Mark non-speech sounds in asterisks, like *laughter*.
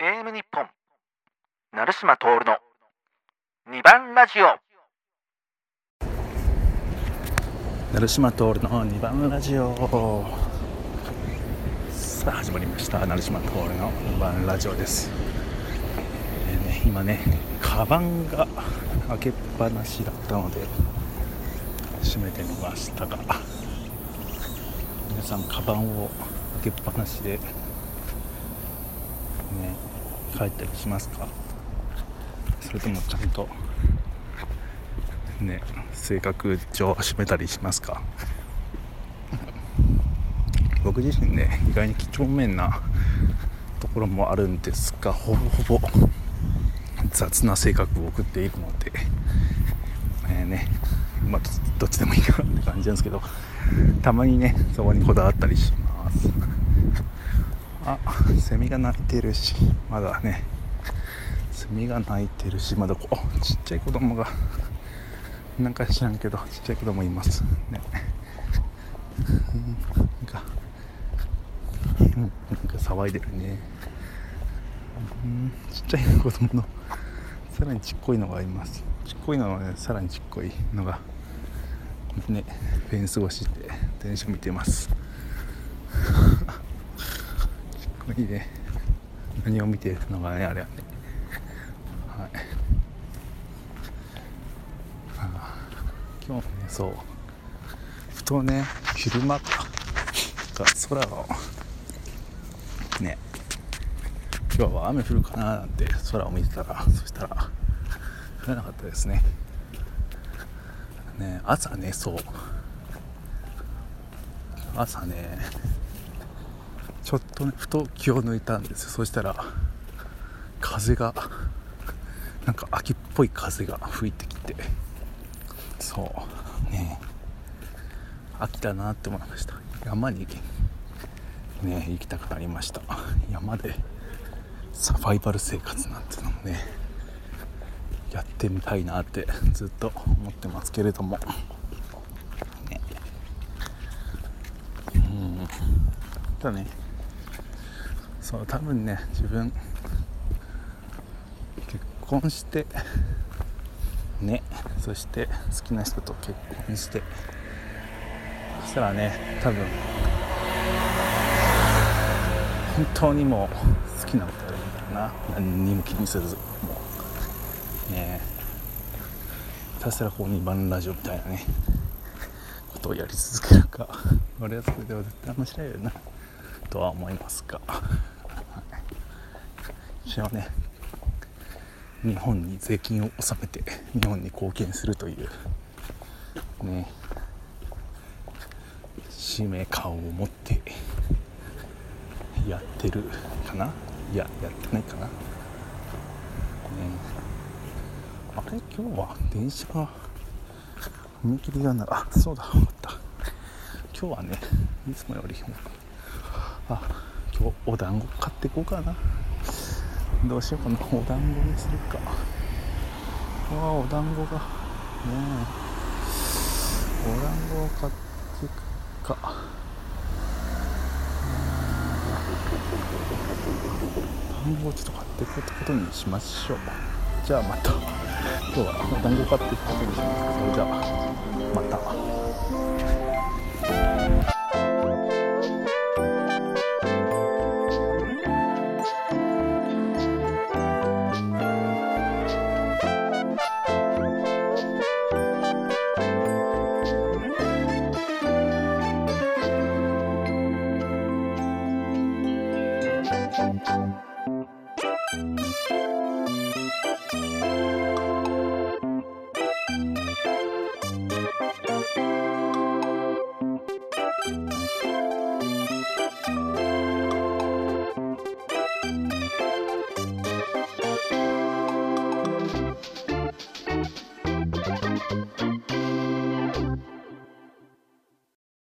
AM 日本。成島徹の2番ラジオ。成島徹の2番ラジオ。さあ始まりました。成島徹の2番ラジオです、えーね、今ねカバンが開けっぱなしだったので閉めてみましたが皆さんカバンを開けっぱなしでね帰ったりしますか？それともちゃんとね性格上閉めたりしますか？*laughs* 僕自身ね意外に几帳面なところもあるんですがほぼほぼ雑な性格を送っているので、えーねまあ、どっちでもいいかなって感じなんですけどたまにねそこにこだわったりします。あ *laughs* セミが鳴いてるしまだね。セミが鳴いてるしまだこちっちゃい子供が。なんか知らんけどちっちゃい子供います。ね。なんか。なんか騒いでるね。うんちっちゃい子供の。さらにちっこいのがいます。ちっこいのはねさらにちっこいのが。ねフェンス越しで電車見てます。ちっこいね何を見てるのがねあれは。ねはい。今日ねそう。ふとね昼間が空をね。今日は雨降るかななんて空を見てたらそしたら降らなかったですね。ね朝ねそう。朝ねちょっとねふと気を抜いたんですよ。そしたら風がなんか秋っぽい風が吹いてきて。そう。ね秋だなって思いました。山にね行きたくなりました。山でサバイバル生活なんていうのもねやってみたいなってずっと思ってますけれども。ねうん。ただね。そう多分ね自分結婚してねそして好きな人と結婚してそしたらね多分本当にもう好きなことやるんだろうな何にも気にせずもうねひたすらこう2番ラジオみたいなねことをやり続けるか俺はそれでは絶対面白いよなとは思いますが、一応ね日本に税金を納めて日本に貢献するという。ね。使命感を持ってやってるかな？いややってないかな？ね。あれ？今日は電車が踏切がなあそうだ分かった。今日はねいつもよりあ今日お団子買っていこうかな。どうしようかな。お団子にするか。ああお団子が。ねえ。お団子を買っていくか。団子をちょっと買っていくってことにしましょう。じゃあまた。今日はお団子買っていくことにします。それじゃあまた。